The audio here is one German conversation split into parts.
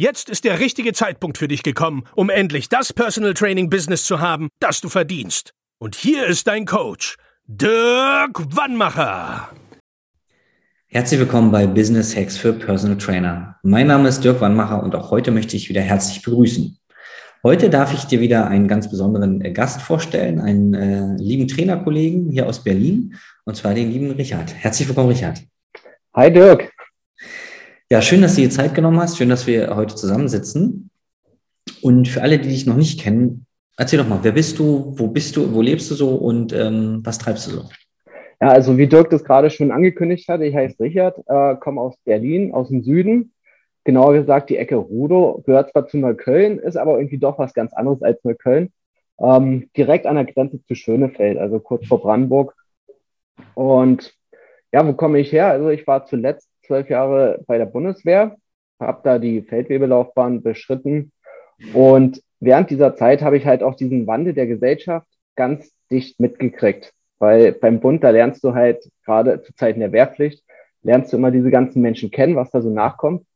Jetzt ist der richtige Zeitpunkt für dich gekommen, um endlich das Personal Training Business zu haben, das du verdienst. Und hier ist dein Coach, Dirk Wannmacher. Herzlich willkommen bei Business Hacks für Personal Trainer. Mein Name ist Dirk Wannmacher und auch heute möchte ich wieder herzlich begrüßen. Heute darf ich dir wieder einen ganz besonderen äh, Gast vorstellen, einen äh, lieben Trainerkollegen hier aus Berlin, und zwar den lieben Richard. Herzlich willkommen, Richard. Hi Dirk. Ja, schön, dass du dir Zeit genommen hast. Schön, dass wir heute zusammensitzen. Und für alle, die dich noch nicht kennen, erzähl doch mal, wer bist du, wo bist du, wo lebst du so und ähm, was treibst du so? Ja, also wie Dirk das gerade schon angekündigt hat, ich heiße Richard, äh, komme aus Berlin, aus dem Süden. Genauer gesagt, die Ecke Rudo gehört zwar zu Neukölln, ist aber irgendwie doch was ganz anderes als Neukölln. Ähm, direkt an der Grenze zu Schönefeld, also kurz vor Brandenburg. Und ja, wo komme ich her? Also ich war zuletzt zwölf Jahre bei der Bundeswehr, habe da die Feldwebelaufbahn beschritten. Und während dieser Zeit habe ich halt auch diesen Wandel der Gesellschaft ganz dicht mitgekriegt. Weil beim Bund, da lernst du halt gerade zu Zeiten der Wehrpflicht, lernst du immer diese ganzen Menschen kennen, was da so nachkommt.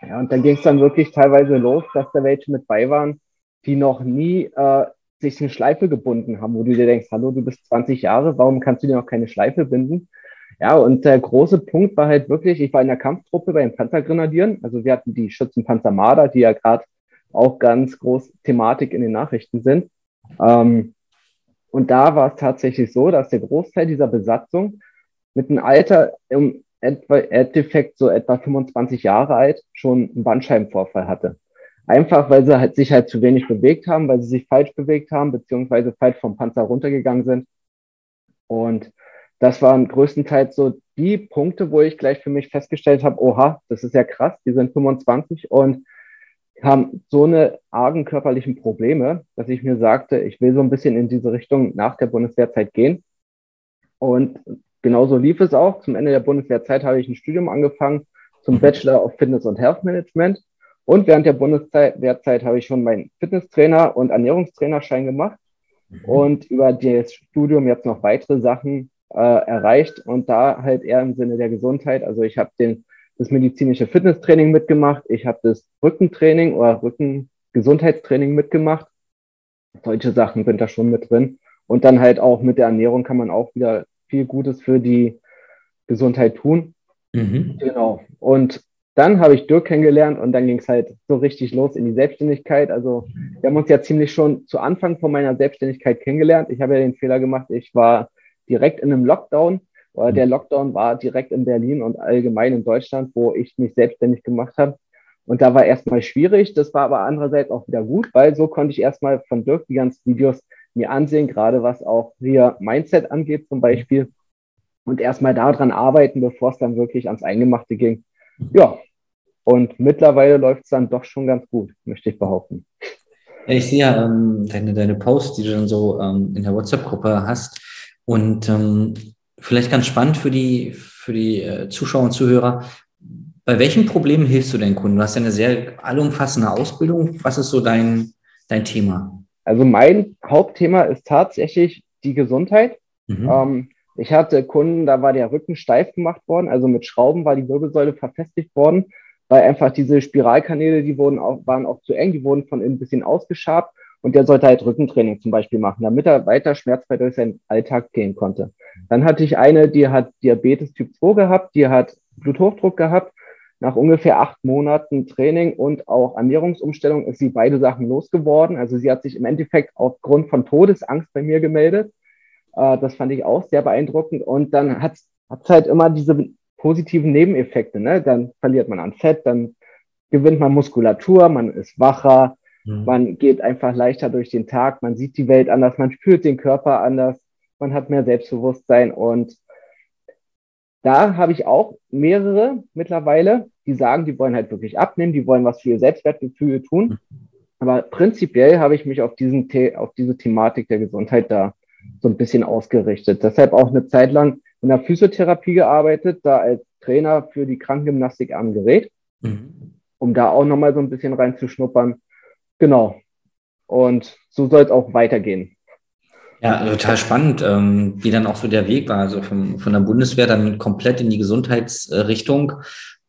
Ja, und dann ging es dann wirklich teilweise los, dass da welche mit bei waren, die noch nie äh, sich eine Schleife gebunden haben, wo du dir denkst, hallo, du bist 20 Jahre, warum kannst du dir noch keine Schleife binden? Ja, und der große Punkt war halt wirklich, ich war in der Kampftruppe bei den Panzergrenadieren. Also wir hatten die Schützenpanzer Marder, die ja gerade auch ganz groß Thematik in den Nachrichten sind. Ähm, und da war es tatsächlich so, dass der Großteil dieser Besatzung mit einem Alter im Endeffekt so etwa 25 Jahre alt schon einen Bandscheibenvorfall hatte. Einfach, weil sie halt sich halt zu wenig bewegt haben, weil sie sich falsch bewegt haben, beziehungsweise falsch vom Panzer runtergegangen sind. Und das waren größtenteils so die Punkte, wo ich gleich für mich festgestellt habe, oha, das ist ja krass, die sind 25 und haben so eine argen körperlichen Probleme, dass ich mir sagte, ich will so ein bisschen in diese Richtung nach der Bundeswehrzeit gehen. Und genauso lief es auch. Zum Ende der Bundeswehrzeit habe ich ein Studium angefangen zum Bachelor of Fitness und Health Management. Und während der Bundeswehrzeit habe ich schon meinen Fitnesstrainer und Ernährungstrainerschein gemacht mhm. und über das Studium jetzt noch weitere Sachen äh, erreicht und da halt eher im Sinne der Gesundheit. Also ich habe den das medizinische Fitnesstraining mitgemacht, ich habe das Rückentraining oder Rückengesundheitstraining mitgemacht. Solche Sachen sind da schon mit drin. Und dann halt auch mit der Ernährung kann man auch wieder viel Gutes für die Gesundheit tun. Mhm. Genau. Und dann habe ich Dirk kennengelernt und dann ging es halt so richtig los in die Selbstständigkeit. Also wir haben uns ja ziemlich schon zu Anfang von meiner Selbstständigkeit kennengelernt. Ich habe ja den Fehler gemacht, ich war direkt in einem Lockdown. Oder der Lockdown war direkt in Berlin und allgemein in Deutschland, wo ich mich selbstständig gemacht habe. Und da war erstmal schwierig. Das war aber andererseits auch wieder gut, weil so konnte ich erstmal von Dirk die ganzen Videos mir ansehen, gerade was auch hier Mindset angeht zum Beispiel. Und erstmal daran arbeiten, bevor es dann wirklich ans Eingemachte ging. Ja, und mittlerweile läuft es dann doch schon ganz gut, möchte ich behaupten. Ich sehe ja ähm, deine, deine Posts, die du dann so ähm, in der WhatsApp-Gruppe hast. Und ähm, vielleicht ganz spannend für die, für die äh, Zuschauer und Zuhörer. Bei welchen Problemen hilfst du den Kunden? Du hast ja eine sehr allumfassende Ausbildung. Was ist so dein, dein Thema? Also mein Hauptthema ist tatsächlich die Gesundheit. Mhm. Ähm, ich hatte Kunden, da war der Rücken steif gemacht worden, also mit Schrauben war die Wirbelsäule verfestigt worden, weil einfach diese Spiralkanäle, die wurden auch, waren auch zu eng, die wurden von innen ein bisschen ausgeschabt und der sollte halt Rückentraining zum Beispiel machen, damit er weiter schmerzfrei durch seinen Alltag gehen konnte. Dann hatte ich eine, die hat Diabetes Typ 2 gehabt, die hat Bluthochdruck gehabt. Nach ungefähr acht Monaten Training und auch Ernährungsumstellung ist sie beide Sachen losgeworden. Also sie hat sich im Endeffekt aufgrund von Todesangst bei mir gemeldet. Äh, das fand ich auch sehr beeindruckend. Und dann hat es halt immer diese positiven Nebeneffekte. Ne? Dann verliert man an Fett, dann gewinnt man Muskulatur, man ist wacher, Mhm. Man geht einfach leichter durch den Tag, man sieht die Welt anders, man spürt den Körper anders, man hat mehr Selbstbewusstsein und da habe ich auch mehrere mittlerweile, die sagen, die wollen halt wirklich abnehmen, die wollen was für ihr Selbstwertgefühl tun. Aber prinzipiell habe ich mich auf, diesen The auf diese Thematik der Gesundheit da so ein bisschen ausgerichtet. Deshalb auch eine Zeit lang in der Physiotherapie gearbeitet, da als Trainer für die Krankengymnastik am Gerät, mhm. um da auch nochmal so ein bisschen reinzuschnuppern. Genau. Und so soll es auch weitergehen. Ja, total spannend, ähm, wie dann auch so der Weg war, also vom, von der Bundeswehr dann komplett in die Gesundheitsrichtung.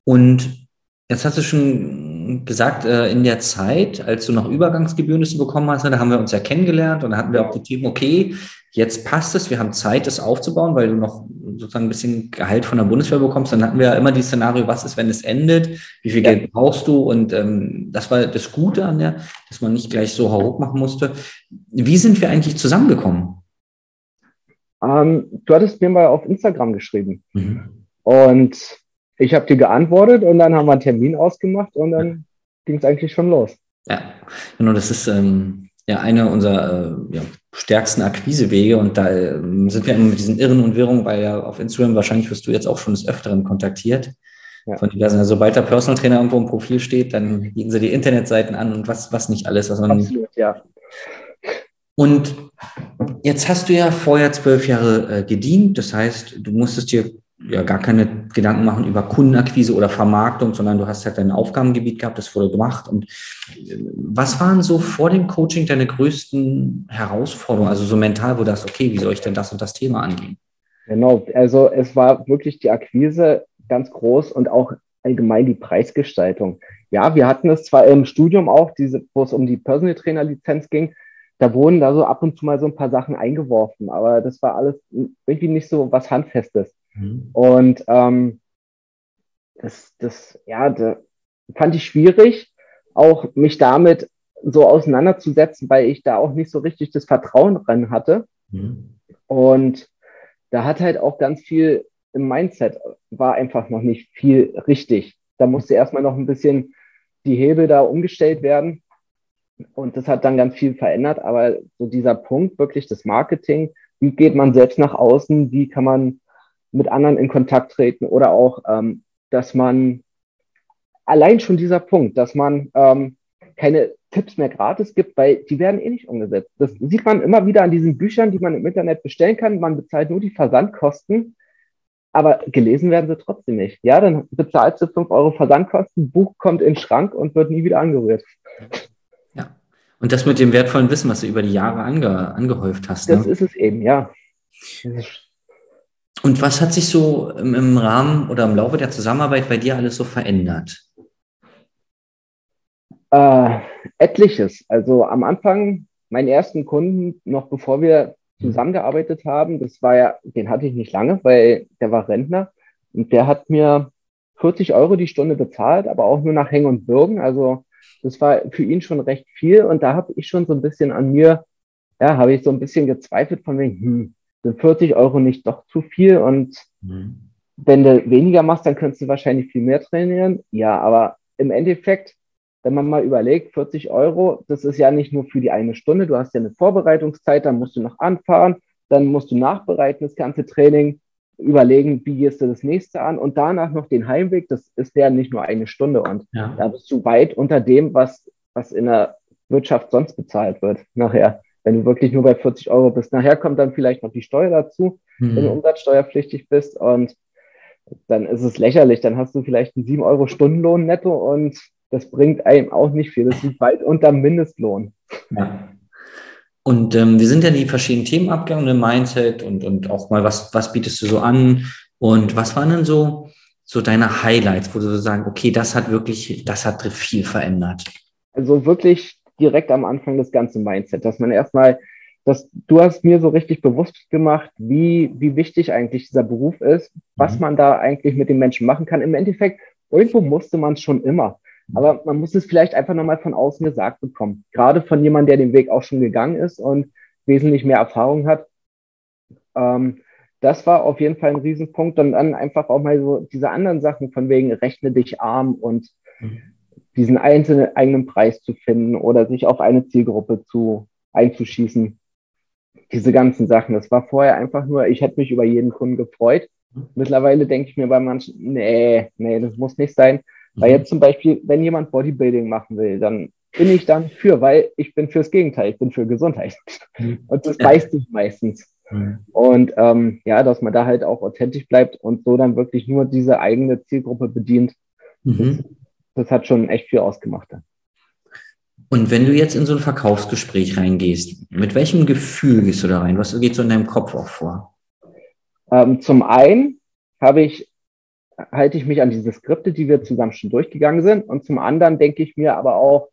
Und jetzt hast du schon gesagt, äh, in der Zeit, als du noch Übergangsgebühren bekommen hast, da haben wir uns ja kennengelernt und da hatten wir auch die Themen, okay, Jetzt passt es, wir haben Zeit, das aufzubauen, weil du noch sozusagen ein bisschen Gehalt von der Bundeswehr bekommst. Dann hatten wir ja immer die Szenario, was ist, wenn es endet? Wie viel ja. Geld brauchst du? Und ähm, das war das Gute an der, dass man nicht gleich so hoch machen musste. Wie sind wir eigentlich zusammengekommen? Ähm, du hattest mir mal auf Instagram geschrieben. Mhm. Und ich habe dir geantwortet und dann haben wir einen Termin ausgemacht und dann ja. ging es eigentlich schon los. Ja, genau, das ist ähm, ja eine unserer äh, ja, stärksten Akquisewege und da äh, sind wir immer mit diesen Irren und Wirrungen, weil ja auf Instagram wahrscheinlich wirst du jetzt auch schon des Öfteren kontaktiert. Ja. Von diversen, also sobald der Personal Trainer irgendwo im Profil steht, dann bieten sie die Internetseiten an und was, was nicht alles. Was man Absolut, ja. Und jetzt hast du ja vorher zwölf Jahre äh, gedient, das heißt, du musstest dir ja gar keine Gedanken machen über Kundenakquise oder Vermarktung, sondern du hast halt dein Aufgabengebiet gehabt, das wurde gemacht. Und äh, was waren so vor dem Coaching deine größten Herausforderungen, also so mental, wo dachtest, okay, wie soll ich denn das und das Thema angehen? Genau, also es war wirklich die Akquise ganz groß und auch allgemein die Preisgestaltung. Ja, wir hatten es zwar im Studium auch, diese, wo es um die Personal Trainer Lizenz ging, da wurden da so ab und zu mal so ein paar Sachen eingeworfen, aber das war alles irgendwie nicht so was Handfestes. Mhm. Und ähm, das, das, ja, da fand ich schwierig, auch mich damit so auseinanderzusetzen, weil ich da auch nicht so richtig das Vertrauen dran hatte. Mhm. Und da hat halt auch ganz viel im Mindset, war einfach noch nicht viel richtig. Da musste erstmal noch ein bisschen die Hebel da umgestellt werden. Und das hat dann ganz viel verändert. Aber so dieser Punkt, wirklich das Marketing, wie geht man selbst nach außen, wie kann man mit anderen in Kontakt treten oder auch, ähm, dass man allein schon dieser Punkt, dass man ähm, keine Tipps mehr gratis gibt, weil die werden eh nicht umgesetzt. Das sieht man immer wieder an diesen Büchern, die man im Internet bestellen kann. Man bezahlt nur die Versandkosten, aber gelesen werden sie trotzdem nicht. Ja, dann bezahlst du 5 Euro Versandkosten, Buch kommt in den Schrank und wird nie wieder angerührt. Ja. Und das mit dem wertvollen Wissen, was du über die Jahre ange angehäuft hast. Das ne? ist es eben, ja. Und was hat sich so im, Rahmen oder im Laufe der Zusammenarbeit bei dir alles so verändert? Äh, etliches. Also am Anfang, meinen ersten Kunden, noch bevor wir zusammengearbeitet haben, das war ja, den hatte ich nicht lange, weil der war Rentner und der hat mir 40 Euro die Stunde bezahlt, aber auch nur nach Hängen und Bürgen. Also das war für ihn schon recht viel und da habe ich schon so ein bisschen an mir, ja, habe ich so ein bisschen gezweifelt von wegen, hm, sind 40 Euro nicht doch zu viel und mhm. wenn du weniger machst, dann könntest du wahrscheinlich viel mehr trainieren. Ja, aber im Endeffekt, wenn man mal überlegt, 40 Euro, das ist ja nicht nur für die eine Stunde, du hast ja eine Vorbereitungszeit, dann musst du noch anfahren, dann musst du nachbereiten, das ganze Training, überlegen, wie gehst du das nächste an und danach noch den Heimweg, das ist ja nicht nur eine Stunde und ja. da bist du weit unter dem, was, was in der Wirtschaft sonst bezahlt wird nachher wenn du wirklich nur bei 40 Euro bist. Nachher kommt dann vielleicht noch die Steuer dazu, mhm. wenn du mhm. umsatzsteuerpflichtig bist und dann ist es lächerlich. Dann hast du vielleicht einen 7 Euro Stundenlohn netto und das bringt einem auch nicht viel. Das liegt weit unter Mindestlohn. Ja. Und ähm, wir sind ja die verschiedenen Themen abgegangen, im Mindset und, und auch mal, was, was bietest du so an? Und was waren denn so, so deine Highlights, wo du so sagen, okay, das hat wirklich, das hat viel verändert? Also wirklich direkt am Anfang das ganze Mindset, dass man erstmal, dass du hast mir so richtig bewusst gemacht, wie, wie wichtig eigentlich dieser Beruf ist, was mhm. man da eigentlich mit den Menschen machen kann. Im Endeffekt, irgendwo musste man es schon immer. Aber man muss es vielleicht einfach nochmal von außen gesagt bekommen. Gerade von jemandem, der den Weg auch schon gegangen ist und wesentlich mehr Erfahrung hat. Ähm, das war auf jeden Fall ein Riesenpunkt. Und dann einfach auch mal so diese anderen Sachen von wegen rechne dich arm und mhm diesen einzelnen eigenen Preis zu finden oder sich auf eine Zielgruppe zu einzuschießen. Diese ganzen Sachen. Das war vorher einfach nur, ich hätte mich über jeden Kunden gefreut. Mittlerweile denke ich mir bei manchen, nee, nee, das muss nicht sein. Mhm. Weil jetzt zum Beispiel, wenn jemand Bodybuilding machen will, dann bin ich dann für, weil ich bin fürs Gegenteil, ich bin für Gesundheit. Mhm. Und das weiß ich meistens. Mhm. Und ähm, ja, dass man da halt auch authentisch bleibt und so dann wirklich nur diese eigene Zielgruppe bedient, mhm. Das, hat schon echt viel ausgemacht. Und wenn du jetzt in so ein Verkaufsgespräch reingehst, mit welchem Gefühl gehst du da rein? Was geht so in deinem Kopf auch vor? Ähm, zum einen habe ich, halte ich mich an diese Skripte, die wir zusammen schon durchgegangen sind. Und zum anderen denke ich mir aber auch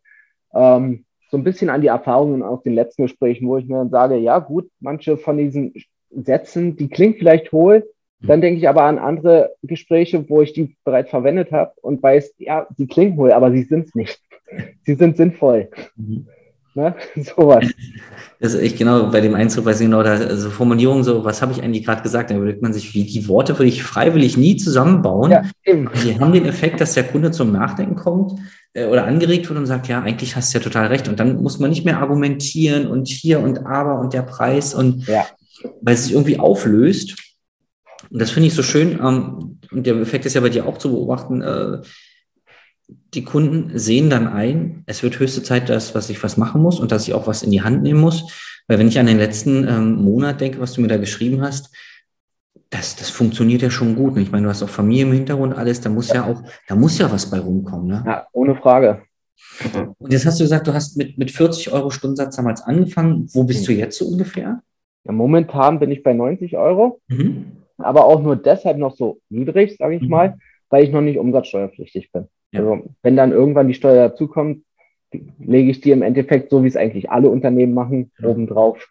ähm, so ein bisschen an die Erfahrungen aus den letzten Gesprächen, wo ich mir dann sage, ja gut, manche von diesen Sätzen, die klingen vielleicht hohl. Dann denke ich aber an andere Gespräche, wo ich die bereits verwendet habe und weiß, ja, die klingen hohl, aber sie sind es nicht. Sie sind sinnvoll. Mhm. Ne? Sowas. Das ist echt genau bei dem Einzug, weiß ich genau, da also Formulierung so, was habe ich eigentlich gerade gesagt? Da überlegt man sich, wie die Worte würde ich freiwillig nie zusammenbauen. Ja, die haben den Effekt, dass der Kunde zum Nachdenken kommt äh, oder angeregt wird und sagt, ja, eigentlich hast du ja total recht. Und dann muss man nicht mehr argumentieren und hier und aber und der Preis und ja. weil es sich irgendwie auflöst. Und das finde ich so schön. Ähm, und der Effekt ist ja bei dir auch zu beobachten. Äh, die Kunden sehen dann ein, es wird höchste Zeit, dass was ich was machen muss und dass ich auch was in die Hand nehmen muss. Weil wenn ich an den letzten ähm, Monat denke, was du mir da geschrieben hast, das, das funktioniert ja schon gut. Ich meine, du hast auch Familie im Hintergrund, alles, da muss ja, ja auch, da muss ja was bei rumkommen. Ne? Ja, ohne Frage. Und jetzt hast du gesagt, du hast mit, mit 40 Euro Stundensatz damals angefangen. Wo bist mhm. du jetzt so ungefähr? Ja, momentan bin ich bei 90 Euro, mhm. Aber auch nur deshalb noch so niedrig, sage ich mhm. mal, weil ich noch nicht umsatzsteuerpflichtig bin. Ja. Also wenn dann irgendwann die Steuer dazukommt, lege ich die im Endeffekt, so wie es eigentlich alle Unternehmen machen, ja. obendrauf.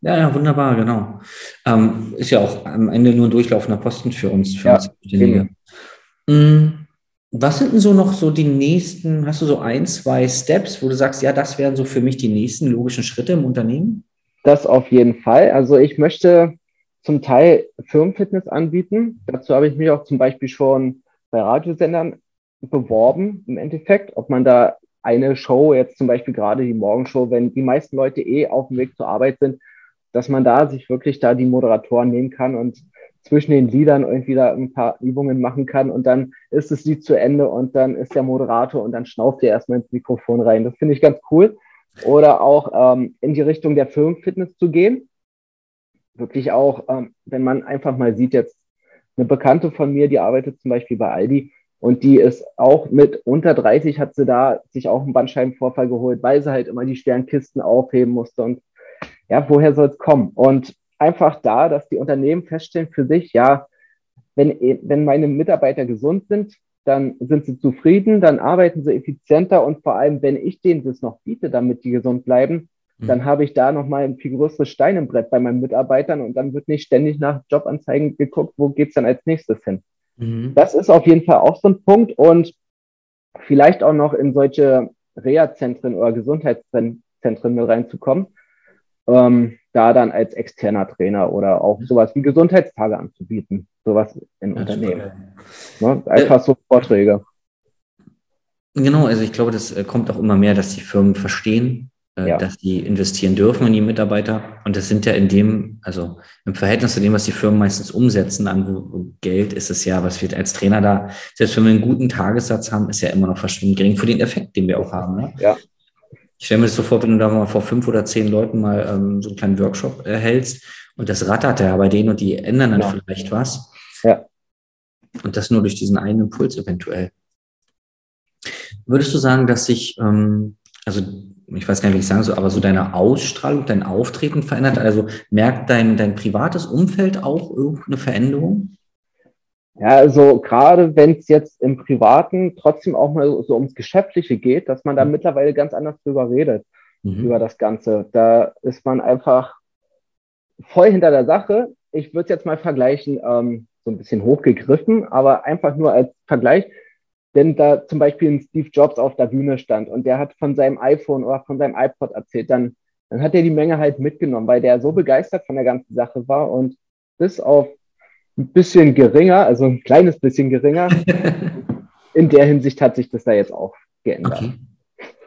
Ja, ja, wunderbar, genau. Ähm, ist ja auch am Ende nur ein durchlaufender Posten für uns, für ja, uns genau. Mm, was sind denn so noch so die nächsten, hast du so ein, zwei Steps, wo du sagst, ja, das wären so für mich die nächsten logischen Schritte im Unternehmen? Das auf jeden Fall. Also ich möchte zum Teil Firmenfitness anbieten. Dazu habe ich mich auch zum Beispiel schon bei Radiosendern beworben im Endeffekt, ob man da eine Show, jetzt zum Beispiel gerade die Morgenshow, wenn die meisten Leute eh auf dem Weg zur Arbeit sind, dass man da sich wirklich da die Moderatoren nehmen kann und zwischen den Liedern irgendwie da ein paar Übungen machen kann und dann ist das Lied zu Ende und dann ist der Moderator und dann schnauft er erstmal ins Mikrofon rein. Das finde ich ganz cool. Oder auch ähm, in die Richtung der Firmenfitness zu gehen. Wirklich auch, ähm, wenn man einfach mal sieht, jetzt eine Bekannte von mir, die arbeitet zum Beispiel bei Aldi, und die ist auch mit unter 30 hat sie da sich auch einen Bandscheibenvorfall geholt, weil sie halt immer die schweren Kisten aufheben musste. Und ja, woher soll es kommen? Und einfach da, dass die Unternehmen feststellen für sich, ja, wenn, wenn meine Mitarbeiter gesund sind, dann sind sie zufrieden, dann arbeiten sie effizienter und vor allem, wenn ich denen das noch biete, damit die gesund bleiben. Dann habe ich da nochmal ein viel größeres Stein im Brett bei meinen Mitarbeitern und dann wird nicht ständig nach Jobanzeigen geguckt, wo geht's dann als nächstes hin. Mhm. Das ist auf jeden Fall auch so ein Punkt und vielleicht auch noch in solche Reha-Zentren oder Gesundheitszentren mit reinzukommen, ähm, da dann als externer Trainer oder auch mhm. sowas wie Gesundheitstage anzubieten, sowas in ja, Unternehmen. Ne? Einfach so Vorträge. Genau, also ich glaube, das äh, kommt auch immer mehr, dass die Firmen verstehen, äh, ja. dass die investieren dürfen in die Mitarbeiter. Und das sind ja in dem, also im Verhältnis zu dem, was die Firmen meistens umsetzen an Geld, ist es ja, was wir als Trainer da, selbst wenn wir einen guten Tagessatz haben, ist ja immer noch verschwindend gering für den Effekt, den wir auch haben. Ne? Ja. Ich stelle mir das so vor, wenn du da mal vor fünf oder zehn Leuten mal ähm, so einen kleinen Workshop erhältst und das rattert ja bei denen und die ändern dann ja. vielleicht was. Ja. Und das nur durch diesen einen Impuls eventuell. Würdest du sagen, dass sich, ähm, also ich weiß gar nicht, wie ich sagen soll, aber so deine Ausstrahlung, dein Auftreten verändert? Also merkt dein, dein privates Umfeld auch irgendeine Veränderung? Ja, also gerade wenn es jetzt im Privaten trotzdem auch mal so ums Geschäftliche geht, dass man da mhm. mittlerweile ganz anders drüber redet, mhm. über das Ganze. Da ist man einfach voll hinter der Sache. Ich würde es jetzt mal vergleichen, ähm, so ein bisschen hochgegriffen, aber einfach nur als Vergleich wenn da zum Beispiel ein Steve Jobs auf der Bühne stand und der hat von seinem iPhone oder von seinem iPod erzählt, dann, dann hat er die Menge halt mitgenommen, weil der so begeistert von der ganzen Sache war und bis auf ein bisschen geringer, also ein kleines bisschen geringer, in der Hinsicht hat sich das da jetzt auch geändert. Okay.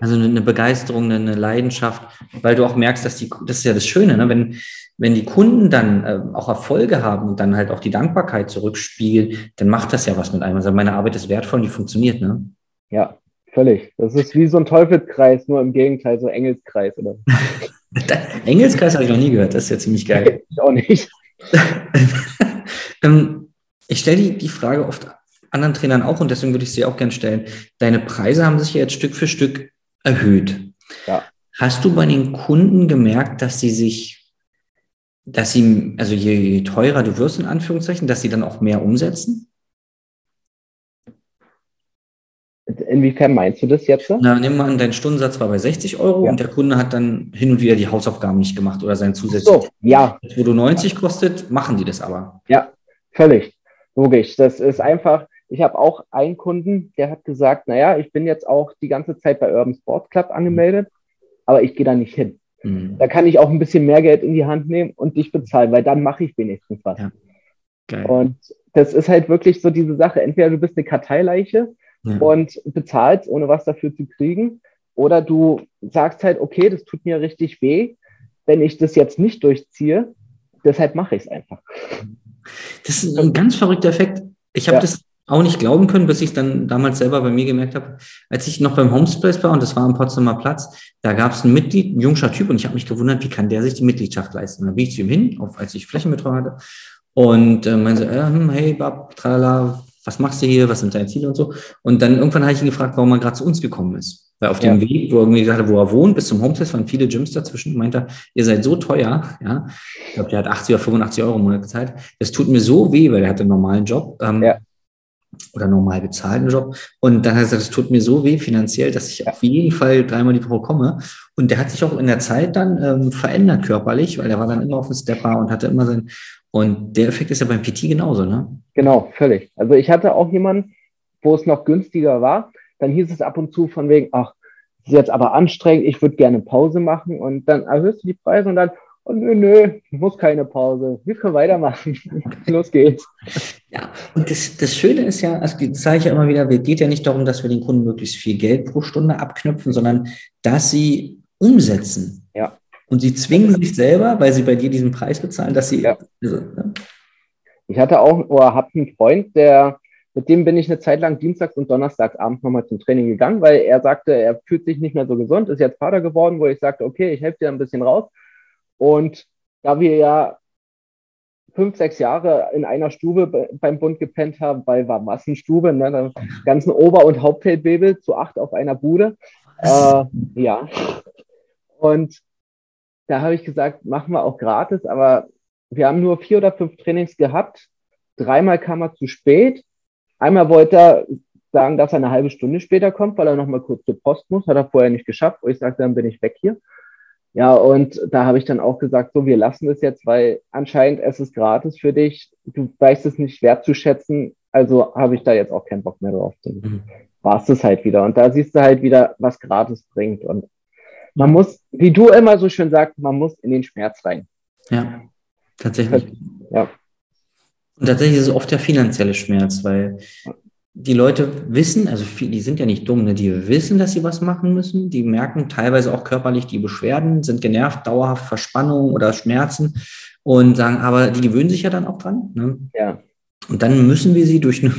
Also eine Begeisterung, eine Leidenschaft, weil du auch merkst, dass die, das ist ja das Schöne, ne? wenn, wenn die Kunden dann äh, auch Erfolge haben und dann halt auch die Dankbarkeit zurückspiegeln, dann macht das ja was mit einem. Also meine Arbeit ist wertvoll und die funktioniert, ne? Ja, völlig. Das ist wie so ein Teufelskreis, nur im Gegenteil, so Engelskreis, oder? Engelskreis habe ich noch nie gehört, das ist ja ziemlich geil. Ich auch nicht. Ähm, ich stelle die, die Frage oft anderen Trainern auch und deswegen würde ich sie auch gerne stellen. Deine Preise haben sich ja jetzt Stück für Stück erhöht. Ja. Hast du bei den Kunden gemerkt, dass sie sich, dass sie, also je, je teurer du wirst, in Anführungszeichen, dass sie dann auch mehr umsetzen? Inwiefern meinst du das jetzt? Na, nimm mal an, dein Stundensatz war bei 60 Euro ja. und der Kunde hat dann hin und wieder die Hausaufgaben nicht gemacht oder sein zusätzliches. So, ja. Wo du 90 kostet, machen die das aber. Ja, völlig. Logisch. Das ist einfach, ich habe auch einen Kunden, der hat gesagt, naja, ich bin jetzt auch die ganze Zeit bei Urban Sport Club angemeldet, aber ich gehe da nicht hin. Mhm. Da kann ich auch ein bisschen mehr Geld in die Hand nehmen und dich bezahlen, weil dann mache ich wenigstens was. Ja. Und das ist halt wirklich so diese Sache. Entweder du bist eine Karteileiche ja. und bezahlst, ohne was dafür zu kriegen. Oder du sagst halt, okay, das tut mir richtig weh, wenn ich das jetzt nicht durchziehe. Deshalb mache ich es einfach. Das ist ein ganz verrückter Effekt. Ich habe ja. das auch nicht glauben können, bis ich dann damals selber bei mir gemerkt habe, als ich noch beim Homespace war und das war am Potsdamer Platz, da gab es ein Mitglied, ein jungscher Typ und ich habe mich gewundert, wie kann der sich die Mitgliedschaft leisten? Da bin ich zu ihm hin, auf, als ich Flächenbetreuung hatte und äh, meinte, äh, hm, hey Bab, tralala, was machst du hier, was sind deine Ziele und so. Und dann irgendwann habe ich ihn gefragt, warum er gerade zu uns gekommen ist. Weil auf dem ja. Weg, wo er irgendwie gesagt hat, wo er wohnt, bis zum Homeless waren viele Gyms dazwischen, meinte er, ihr seid so teuer, ja. Ich glaube, der hat 80 oder 85 Euro im Monat gezahlt. Das tut mir so weh, weil er hatte einen normalen Job. Ähm, ja. Oder normal bezahlten Job. Und dann hat er gesagt, es tut mir so weh finanziell, dass ich auf jeden Fall dreimal die Woche komme. Und der hat sich auch in der Zeit dann ähm, verändert körperlich, weil er war dann immer auf dem Stepper und hatte immer sein, und der Effekt ist ja beim PT genauso, ne? Genau, völlig. Also ich hatte auch jemanden, wo es noch günstiger war. Dann hieß es ab und zu von wegen, ach, ist jetzt aber anstrengend, ich würde gerne Pause machen. Und dann erhöhst du die Preise und dann, oh, nö, nö, muss keine Pause. Wir können weitermachen. Los geht's. Ja, und das, das Schöne ist ja, also das sage ich ja immer wieder, es geht ja nicht darum, dass wir den Kunden möglichst viel Geld pro Stunde abknüpfen, sondern dass sie umsetzen. Ja. Und sie zwingen sich selber, weil sie bei dir diesen Preis bezahlen, dass sie. Ja. Also, ne? Ich hatte auch oder habe einen Freund, der mit dem bin ich eine Zeit lang dienstags und donnerstags abends nochmal zum Training gegangen, weil er sagte, er fühlt sich nicht mehr so gesund, ist jetzt Vater geworden, wo ich sagte, okay, ich helfe dir ein bisschen raus. Und da wir ja fünf, sechs Jahre in einer Stube beim Bund gepennt haben, weil war Massenstube, ne, ganzen Ober- und Hauptfeldwebel zu acht auf einer Bude. Äh, ja. Und da habe ich gesagt, machen wir auch gratis, aber wir haben nur vier oder fünf Trainings gehabt. Dreimal kam er zu spät. Einmal wollte er sagen, dass er eine halbe Stunde später kommt, weil er noch mal kurz zur Post muss. Hat er vorher nicht geschafft. Und ich sagte, dann bin ich weg hier. Ja, und da habe ich dann auch gesagt, so, wir lassen es jetzt, weil anscheinend es ist gratis für dich. Du weißt es nicht wertzuschätzen. Also habe ich da jetzt auch keinen Bock mehr drauf. Dann mhm. war es das halt wieder. Und da siehst du halt wieder, was gratis bringt. Und man muss, wie du immer so schön sagst, man muss in den Schmerz rein. Ja, tatsächlich. Ja. Und tatsächlich ist es oft der finanzielle Schmerz, weil die Leute wissen, also die sind ja nicht dumm, ne? die wissen, dass sie was machen müssen. Die merken teilweise auch körperlich die Beschwerden, sind genervt, dauerhaft Verspannung oder Schmerzen und sagen, aber die gewöhnen sich ja dann auch dran. Ne? Ja. Und dann müssen wir sie durch, eine,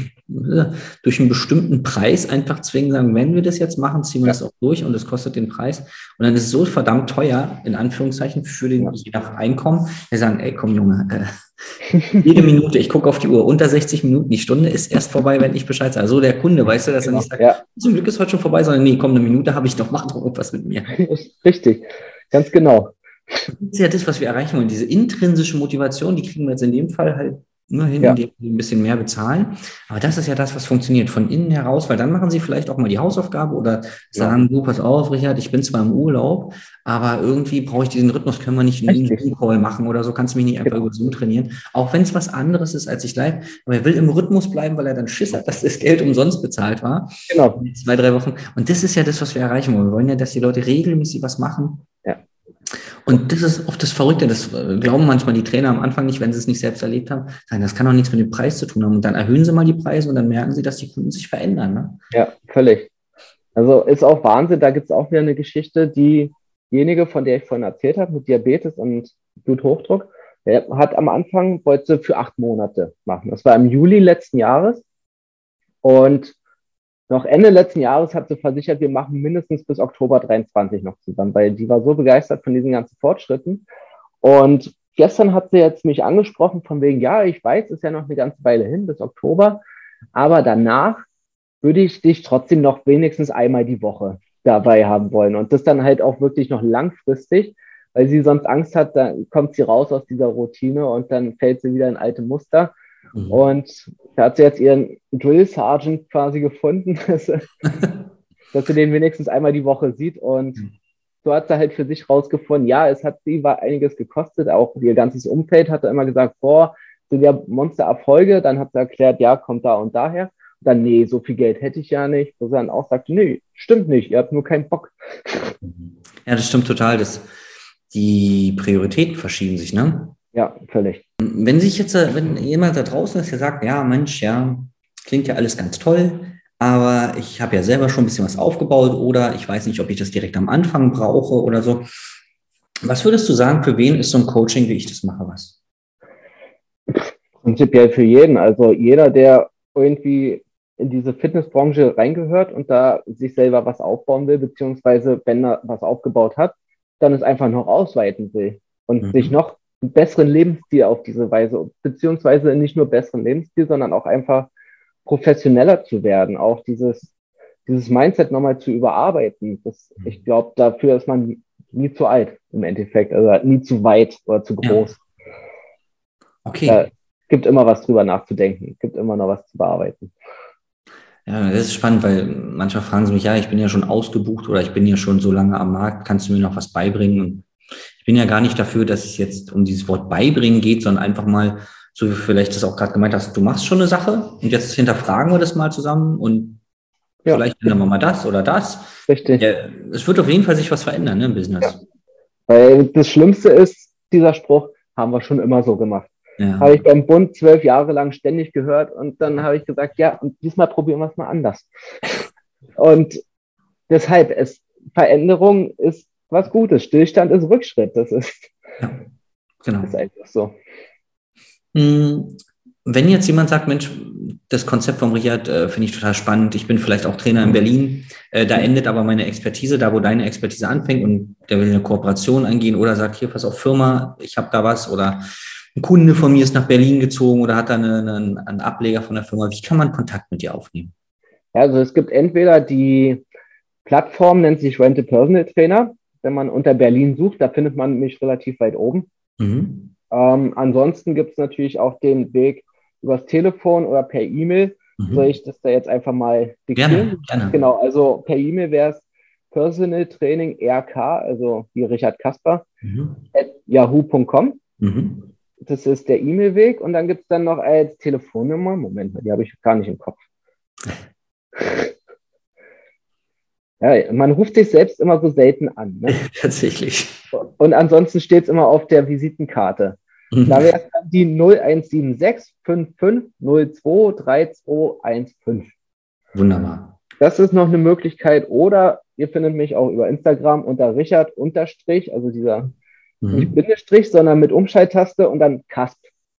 durch einen bestimmten Preis einfach zwingen, sagen, wenn wir das jetzt machen, ziehen wir das auch durch und es kostet den Preis. Und dann ist es so verdammt teuer, in Anführungszeichen, für den, je nach Einkommen. Wir sagen, ey, komm, Junge, äh, jede Minute, ich gucke auf die Uhr, unter 60 Minuten, die Stunde ist erst vorbei, wenn ich Bescheid sage. So der Kunde, weißt du, dass genau. er nicht sagt, ja. zum Glück ist heute schon vorbei, sondern nee, komm, eine Minute habe ich noch, mach doch irgendwas mit mir. Richtig, ganz genau. Das ist ja das, was wir erreichen wollen. Diese intrinsische Motivation, die kriegen wir jetzt in dem Fall halt nur hin, ja. sie ein bisschen mehr bezahlen. Aber das ist ja das, was funktioniert von innen heraus, weil dann machen sie vielleicht auch mal die Hausaufgabe oder sagen, ja. du, pass auf, Richard, ich bin zwar im Urlaub, aber irgendwie brauche ich diesen Rhythmus, können wir nicht einen Zoom-Call machen oder so, kannst du mich nicht einfach genau. über Zoom trainieren. Auch wenn es was anderes ist, als ich live, aber er will im Rhythmus bleiben, weil er dann Schiss hat, dass das Geld umsonst bezahlt war. Genau. Zwei, drei Wochen. Und das ist ja das, was wir erreichen wollen. Wir wollen ja, dass die Leute regelmäßig was machen. Ja. Und das ist oft das Verrückte, das äh, glauben manchmal die Trainer am Anfang nicht, wenn sie es nicht selbst erlebt haben, sagen, das kann doch nichts mit dem Preis zu tun haben. Und dann erhöhen sie mal die Preise und dann merken sie, dass die Kunden sich verändern. Ne? Ja, völlig. Also ist auch Wahnsinn, da gibt es auch wieder eine Geschichte, diejenige, von der ich vorhin erzählt habe, mit Diabetes und Bluthochdruck, der hat am Anfang, wollte für acht Monate machen. Das war im Juli letzten Jahres. Und noch Ende letzten Jahres hat sie versichert, wir machen mindestens bis Oktober 23 noch zusammen, weil die war so begeistert von diesen ganzen Fortschritten. Und gestern hat sie jetzt mich angesprochen von wegen, ja, ich weiß, ist ja noch eine ganze Weile hin bis Oktober, aber danach würde ich dich trotzdem noch wenigstens einmal die Woche dabei haben wollen und das dann halt auch wirklich noch langfristig, weil sie sonst Angst hat, dann kommt sie raus aus dieser Routine und dann fällt sie wieder in alte Muster. Mhm. Und da hat sie jetzt ihren Drill Sergeant quasi gefunden, dass, dass sie den wenigstens einmal die Woche sieht und mhm so hat sie halt für sich rausgefunden, ja, es hat sie war einiges gekostet, auch ihr ganzes Umfeld hat immer gesagt, boah, sind ja Monstererfolge, dann hat sie erklärt, ja, kommt da und daher. Und dann, nee, so viel Geld hätte ich ja nicht. Wo sie dann auch sagt, nee, stimmt nicht, ihr habt nur keinen Bock. Ja, das stimmt total. Das, die Prioritäten verschieben sich, ne? Ja, völlig. Wenn sich jetzt, wenn jemand da draußen ist, der sagt, ja, Mensch, ja, klingt ja alles ganz toll, aber ich habe ja selber schon ein bisschen was aufgebaut oder ich weiß nicht, ob ich das direkt am Anfang brauche oder so. Was würdest du sagen, für wen ist so ein Coaching, wie ich das mache, was? Prinzipiell für jeden. Also jeder, der irgendwie in diese Fitnessbranche reingehört und da sich selber was aufbauen will, beziehungsweise wenn er was aufgebaut hat, dann es einfach noch ausweiten will und mhm. sich noch einen besseren Lebensstil auf diese Weise, beziehungsweise nicht nur besseren Lebensstil, sondern auch einfach professioneller zu werden, auch dieses, dieses Mindset nochmal zu überarbeiten. Das, mhm. ich glaube, dafür ist man nie zu alt im Endeffekt, also nie zu weit oder zu groß. Ja. Okay. Da gibt immer was drüber nachzudenken, gibt immer noch was zu bearbeiten. Ja, das ist spannend, weil manchmal fragen sie mich, ja, ich bin ja schon ausgebucht oder ich bin ja schon so lange am Markt, kannst du mir noch was beibringen? Und ich bin ja gar nicht dafür, dass es jetzt um dieses Wort beibringen geht, sondern einfach mal so wie vielleicht das auch gerade gemeint hast, du machst schon eine Sache und jetzt hinterfragen wir das mal zusammen und ja. vielleicht ändern wir mal das oder das. Richtig. Ja, es wird auf jeden Fall sich was verändern ne, im Business. Ja. Weil das Schlimmste ist, dieser Spruch, haben wir schon immer so gemacht. Ja. Habe ich beim Bund zwölf Jahre lang ständig gehört und dann habe ich gesagt, ja, und diesmal probieren wir es mal anders. Und deshalb, es, Veränderung ist was Gutes. Stillstand ist Rückschritt. Das ist, ja, genau. Das ist einfach so. Hm, wenn jetzt jemand sagt, Mensch, das Konzept vom Richard äh, finde ich total spannend, ich bin vielleicht auch Trainer in mhm. Berlin, äh, da endet aber meine Expertise, da wo deine Expertise anfängt und der will eine Kooperation eingehen oder sagt, hier, pass auf, Firma, ich habe da was oder ein Kunde von mir ist nach Berlin gezogen oder hat da eine, eine, einen Ableger von der Firma. Wie kann man Kontakt mit dir aufnehmen? Ja, also es gibt entweder die Plattform, nennt sich Rente Personal Trainer. Wenn man unter Berlin sucht, da findet man mich relativ weit oben. Mhm. Ähm, ansonsten gibt es natürlich auch den Weg übers Telefon oder per E-Mail. Mhm. Soll ich das da jetzt einfach mal diktieren? Gerne, gerne. Genau, also per E-Mail wäre es Personal Training RK, also wie Richard Kasper, mhm. at yahoo.com. Mhm. Das ist der E-Mail-Weg und dann gibt es dann noch als Telefonnummer, Moment mal, die habe ich gar nicht im Kopf. Ja, man ruft sich selbst immer so selten an. Ne? Tatsächlich. Und ansonsten steht es immer auf der Visitenkarte. Mhm. Da wäre es dann die 0176 5502 3215. Wunderbar. Das ist noch eine Möglichkeit. Oder ihr findet mich auch über Instagram unter Richard Unterstrich, also dieser mhm. nicht Bindestrich, sondern mit Umschalttaste und dann Kasp.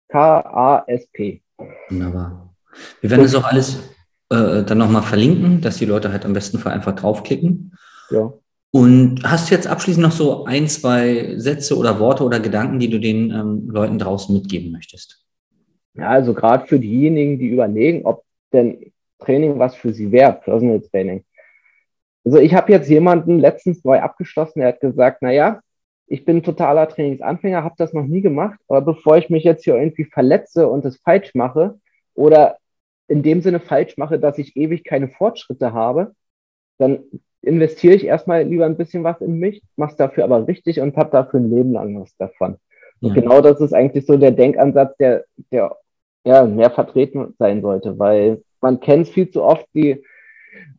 K-A-S-P. Wunderbar. Wir werden das auch alles äh, dann nochmal verlinken, dass die Leute halt am besten einfach draufklicken. Ja. Und hast du jetzt abschließend noch so ein, zwei Sätze oder Worte oder Gedanken, die du den ähm, Leuten draußen mitgeben möchtest? Ja, also gerade für diejenigen, die überlegen, ob denn Training was für sie wäre, Personal Training. Also ich habe jetzt jemanden letztens neu abgeschlossen, der hat gesagt, naja, ich bin totaler Trainingsanfänger, habe das noch nie gemacht, aber bevor ich mich jetzt hier irgendwie verletze und es falsch mache oder in dem Sinne falsch mache, dass ich ewig keine Fortschritte habe, dann investiere ich erstmal lieber ein bisschen was in mich, mache es dafür aber richtig und habe dafür ein Leben lang was davon. Ja. Und genau das ist eigentlich so der Denkansatz, der, der ja, mehr vertreten sein sollte, weil man kennt viel zu oft die,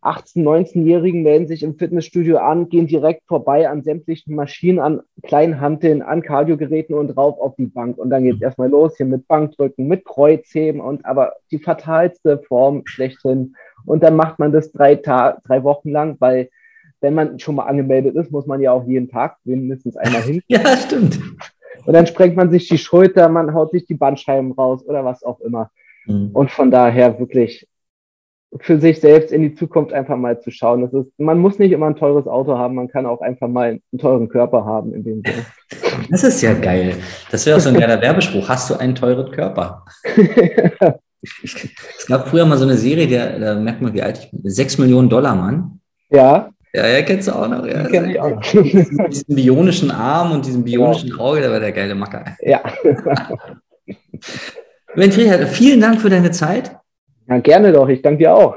18-, 19-Jährigen melden sich im Fitnessstudio an, gehen direkt vorbei an sämtlichen Maschinen, an kleinen Hanteln, an Kardiogeräten und rauf auf die Bank. Und dann geht es erstmal los hier mit Bankdrücken, mit Kreuzheben und aber die fatalste Form schlechthin. Und dann macht man das drei, Ta drei Wochen lang, weil wenn man schon mal angemeldet ist, muss man ja auch jeden Tag mindestens einmal hin. ja, stimmt. Und dann sprengt man sich die Schulter, man haut sich die Bandscheiben raus oder was auch immer. Mhm. Und von daher wirklich für sich selbst in die Zukunft einfach mal zu schauen. Das ist, man muss nicht immer ein teures Auto haben, man kann auch einfach mal einen teuren Körper haben in dem Sinne. Das ist ja geil. Das wäre auch so ein geiler Werbespruch. Hast du einen teuren Körper? es gab früher mal so eine Serie, der, da merkt man, wie alt ich bin. Sechs Millionen Dollar Mann. Ja. Ja, ja, kennst du auch noch. Ja, kenn ich auch noch. diesen bionischen Arm und diesen bionischen genau. Auge, der war der geile Macker. Ja. Mensch, Richard, vielen Dank für deine Zeit. Ja, gerne doch. Ich danke dir auch.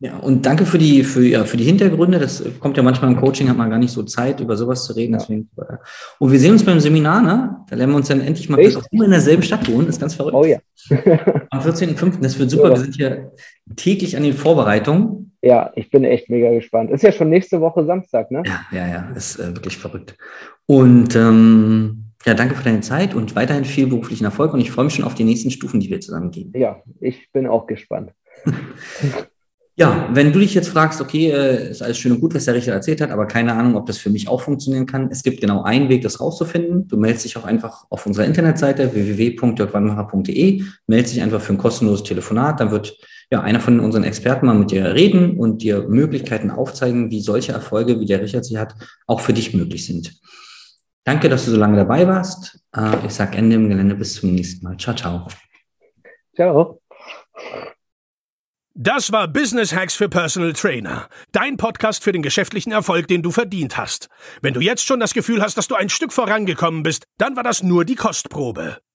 Ja, und danke für die, für, ja, für die Hintergründe. Das kommt ja manchmal im Coaching, hat man gar nicht so Zeit, über sowas zu reden. Deswegen, äh, und wir sehen uns beim Seminar, ne? Da lernen wir uns dann endlich mal Echt? in derselben Stadt wohnen. Das ist ganz verrückt. Oh ja. Am 14.05. Das wird super. Ja. Wir sind hier täglich an den Vorbereitungen. Ja, ich bin echt mega gespannt. Ist ja schon nächste Woche Samstag, ne? Ja, ja, ja. Ist äh, wirklich verrückt. Und ähm, ja, danke für deine Zeit und weiterhin viel beruflichen Erfolg. Und ich freue mich schon auf die nächsten Stufen, die wir zusammen gehen. Ja, ich bin auch gespannt. Ja, wenn du dich jetzt fragst, okay, äh, ist alles schön und gut, was der Richter erzählt hat, aber keine Ahnung, ob das für mich auch funktionieren kann. Es gibt genau einen Weg, das rauszufinden. Du meldest dich auch einfach auf unserer Internetseite www.dirkwannmacher.de, meldest dich einfach für ein kostenloses Telefonat. Dann wird ja einer von unseren Experten mal mit dir reden und dir Möglichkeiten aufzeigen, wie solche Erfolge, wie der Richard sie hat, auch für dich möglich sind. Danke, dass du so lange dabei warst. Äh, ich sage Ende im Gelände. Bis zum nächsten Mal. Ciao, ciao. Ciao. Das war Business Hacks für Personal Trainer. Dein Podcast für den geschäftlichen Erfolg, den du verdient hast. Wenn du jetzt schon das Gefühl hast, dass du ein Stück vorangekommen bist, dann war das nur die Kostprobe.